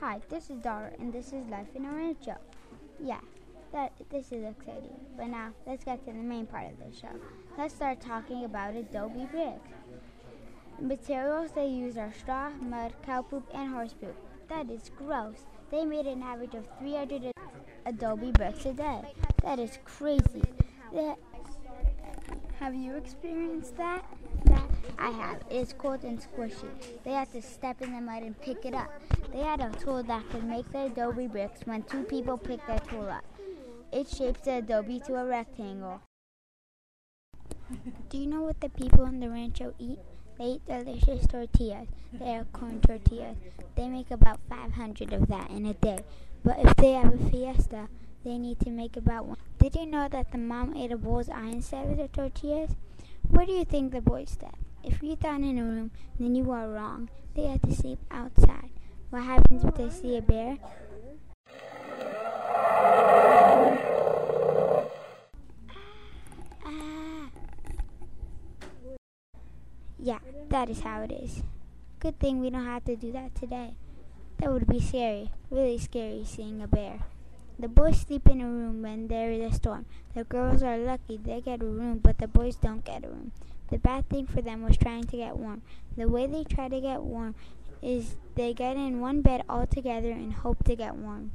Hi, this is Dara, and this is Life in a Rancho. Yeah, that this is exciting. But now, let's get to the main part of the show. Let's start talking about adobe bricks. The materials they use are straw, mud, cow poop, and horse poop. That is gross. They made an average of 300 adobe bricks a day. That is crazy. That, have you experienced that? That I have. It's cold and squishy. They had to step in the mud and pick it up. They had a tool that could make the adobe bricks when two people pick that tool up. It shapes the adobe to a rectangle. Do you know what the people in the rancho eat? They eat delicious tortillas. They are corn tortillas. They make about 500 of that in a day. But if they have a fiesta, they need to make about one. Did you know that the mom ate a bull's eye instead of the tortillas? Where do you think the boys slept? If you thought in a room, then you are wrong. They had to sleep outside. What happens if they see a bear? Ah. Yeah, that is how it is. Good thing we don't have to do that today. That would be scary, really scary seeing a bear. The boys sleep in a room when there is a storm. The girls are lucky they get a room, but the boys don't get a room. The bad thing for them was trying to get warm. The way they try to get warm is they get in one bed all together and hope to get warm.